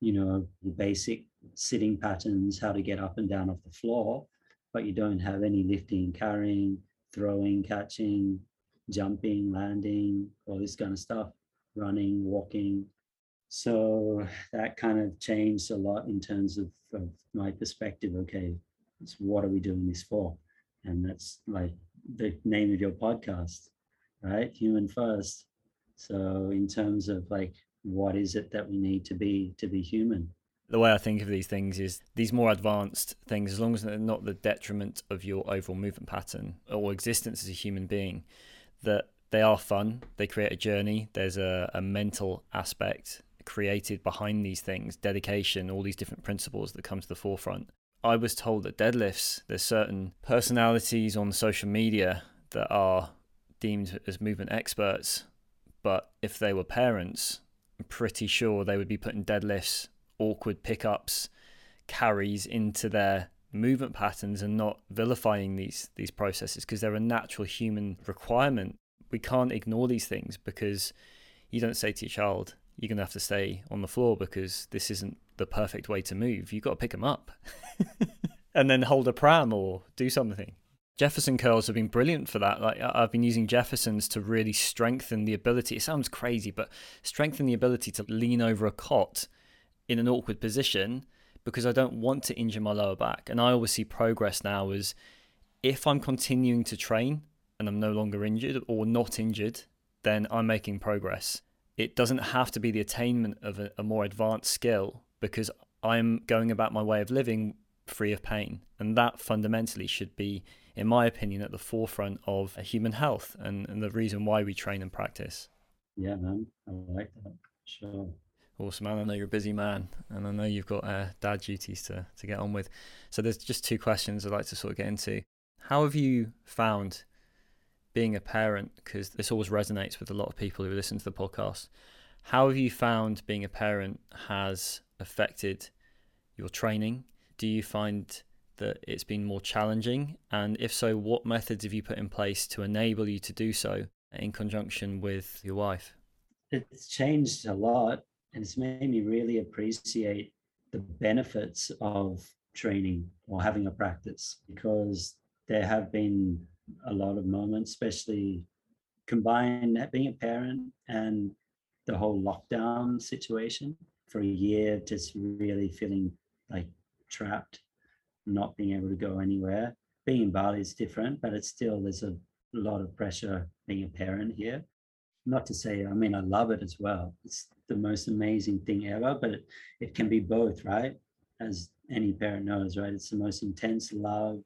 you know the basic sitting patterns, how to get up and down off the floor, but you don't have any lifting, carrying, throwing, catching, jumping, landing, all this kind of stuff, running, walking. So that kind of changed a lot in terms of, of my perspective. Okay, what are we doing this for? And that's like the name of your podcast, right? Human first. So in terms of like what is it that we need to be to be human? The way I think of these things is these more advanced things, as long as they're not the detriment of your overall movement pattern or existence as a human being, that they are fun. They create a journey. There's a, a mental aspect created behind these things, dedication, all these different principles that come to the forefront. I was told that deadlifts, there's certain personalities on social media that are deemed as movement experts, but if they were parents, I'm pretty sure they would be putting deadlifts awkward pickups, carries into their movement patterns and not vilifying these these processes because they're a natural human requirement. We can't ignore these things because you don't say to your child, you're going to have to stay on the floor because this isn't the perfect way to move. You've got to pick them up and then hold a pram or do something. Jefferson curls have been brilliant for that. Like I've been using Jeffersons to really strengthen the ability. It sounds crazy, but strengthen the ability to lean over a cot in an awkward position because I don't want to injure my lower back. And I always see progress now as if I'm continuing to train and I'm no longer injured or not injured, then I'm making progress. It doesn't have to be the attainment of a, a more advanced skill because I'm going about my way of living free of pain. And that fundamentally should be, in my opinion, at the forefront of human health and, and the reason why we train and practice. Yeah, man. I like that. Sure. Awesome, man. I know you're a busy man, and I know you've got uh, dad duties to, to get on with. So there's just two questions I'd like to sort of get into. How have you found being a parent? Because this always resonates with a lot of people who listen to the podcast. How have you found being a parent has affected your training? Do you find that it's been more challenging? And if so, what methods have you put in place to enable you to do so in conjunction with your wife? It's changed a lot and it's made me really appreciate the benefits of training or having a practice because there have been a lot of moments, especially combined being a parent and the whole lockdown situation for a year, just really feeling like trapped, not being able to go anywhere. Being in Bali is different, but it's still there's a lot of pressure being a parent here not to say, I mean, I love it as well. It's the most amazing thing ever, but it, it can be both, right? As any parent knows, right? It's the most intense love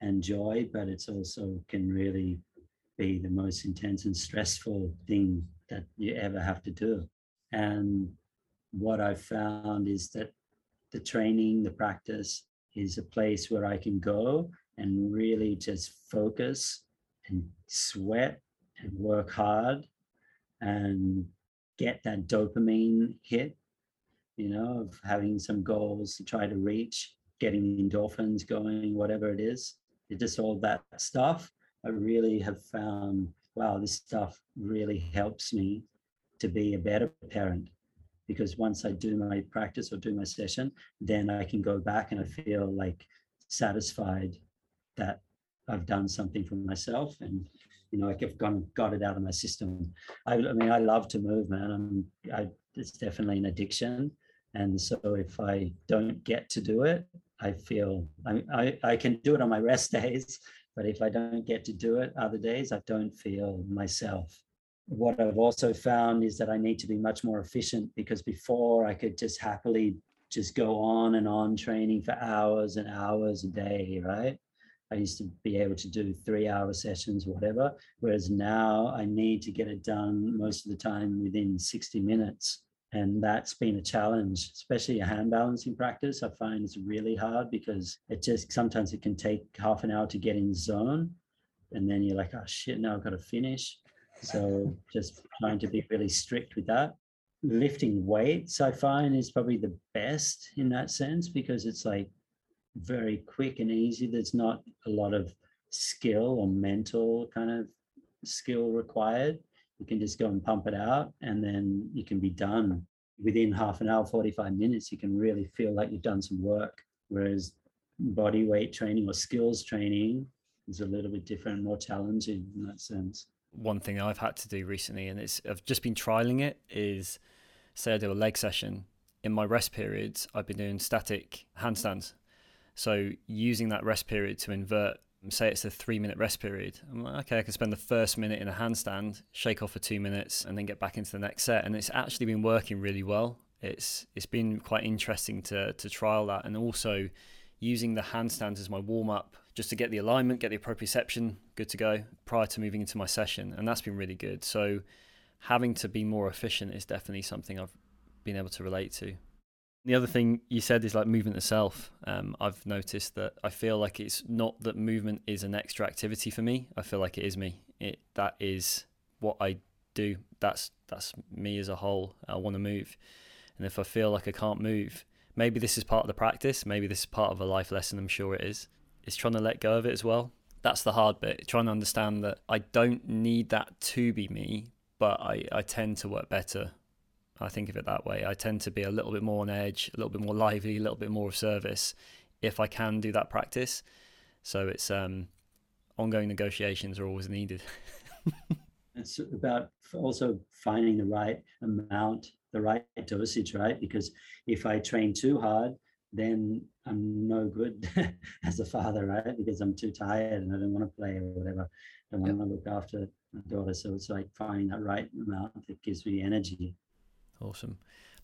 and joy, but it's also can really be the most intense and stressful thing that you ever have to do. And what I've found is that the training, the practice is a place where I can go and really just focus and sweat and work hard and get that dopamine hit, you know, of having some goals to try to reach, getting endorphins going, whatever it is. It just all that stuff. I really have found, wow, this stuff really helps me to be a better parent. Because once I do my practice or do my session, then I can go back and I feel like satisfied that I've done something for myself and you know, like I've gone got it out of my system. I, I mean, I love to move, man. I'm, I, it's definitely an addiction, and so if I don't get to do it, I feel I, I, I can do it on my rest days, but if I don't get to do it other days, I don't feel myself. What I've also found is that I need to be much more efficient because before I could just happily just go on and on training for hours and hours a day, right? I used to be able to do three hour sessions, whatever. Whereas now I need to get it done most of the time within 60 minutes. And that's been a challenge, especially a hand balancing practice. I find it's really hard because it just sometimes it can take half an hour to get in zone. And then you're like, oh shit, now I've got to finish. So just trying to be really strict with that. Lifting weights, I find, is probably the best in that sense because it's like very quick and easy. There's not a lot of skill or mental kind of skill required. You can just go and pump it out and then you can be done within half an hour, 45 minutes. You can really feel like you've done some work. Whereas body weight training or skills training is a little bit different, more challenging in that sense. One thing I've had to do recently, and it's I've just been trialing it, is say I do a leg session. In my rest periods, I've been doing static handstands. So using that rest period to invert, say it's a three minute rest period. I'm like, okay, I can spend the first minute in a handstand, shake off for two minutes, and then get back into the next set. And it's actually been working really well. It's it's been quite interesting to to trial that, and also using the handstands as my warm up just to get the alignment, get the proprioception good to go prior to moving into my session. And that's been really good. So having to be more efficient is definitely something I've been able to relate to. The other thing you said is like movement itself. Um, I've noticed that I feel like it's not that movement is an extra activity for me. I feel like it is me. It that is what I do. That's that's me as a whole. I want to move, and if I feel like I can't move, maybe this is part of the practice. Maybe this is part of a life lesson. I'm sure it is. It's trying to let go of it as well. That's the hard bit. Trying to understand that I don't need that to be me, but I, I tend to work better. I think of it that way. I tend to be a little bit more on edge, a little bit more lively, a little bit more of service if I can do that practice. So it's um, ongoing negotiations are always needed. it's about also finding the right amount, the right dosage, right? Because if I train too hard, then I'm no good as a father, right? Because I'm too tired and I don't want to play or whatever. I want yep. to look after my daughter. So it's like finding that right amount that gives me energy. Awesome.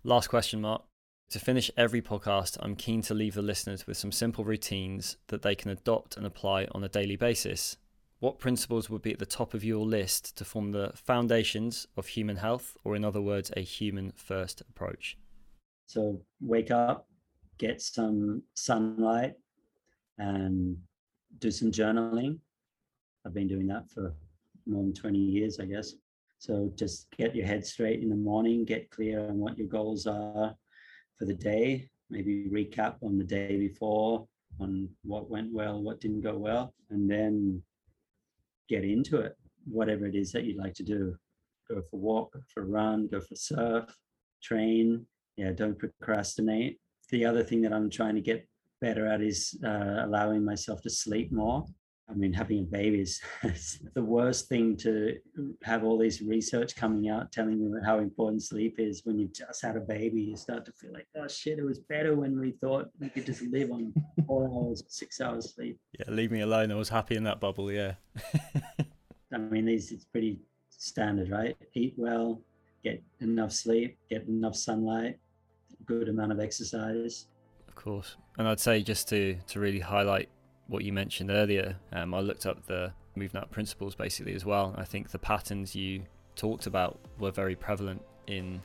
Last question, Mark. To finish every podcast, I'm keen to leave the listeners with some simple routines that they can adopt and apply on a daily basis. What principles would be at the top of your list to form the foundations of human health, or in other words, a human first approach? So, wake up, get some sunlight, and do some journaling. I've been doing that for more than 20 years, I guess. So just get your head straight in the morning, get clear on what your goals are for the day, maybe recap on the day before, on what went well, what didn't go well, and then get into it, whatever it is that you'd like to do. Go for a walk, go for a run, go for surf, train. Yeah, don't procrastinate. The other thing that I'm trying to get better at is uh, allowing myself to sleep more. I mean, having a baby is the worst thing to have all this research coming out telling you how important sleep is. When you've just had a baby, you start to feel like, oh shit, it was better when we thought we could just live on four hours, six hours sleep. Yeah, leave me alone. I was happy in that bubble. Yeah. I mean, these it's pretty standard, right? Eat well, get enough sleep, get enough sunlight, good amount of exercise. Of course, and I'd say just to to really highlight what you mentioned earlier, um, I looked up the MovNat principles basically as well. I think the patterns you talked about were very prevalent in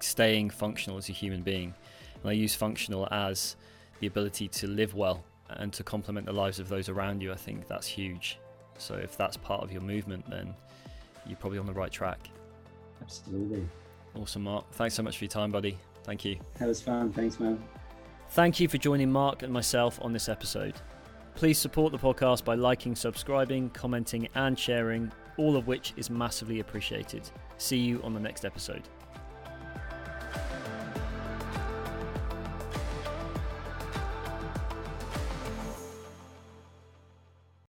staying functional as a human being. And I use functional as the ability to live well and to complement the lives of those around you. I think that's huge. So if that's part of your movement, then you're probably on the right track. Absolutely. Awesome, Mark. Thanks so much for your time, buddy. Thank you. That was fun. Thanks, man. Thank you for joining Mark and myself on this episode. Please support the podcast by liking, subscribing, commenting, and sharing, all of which is massively appreciated. See you on the next episode.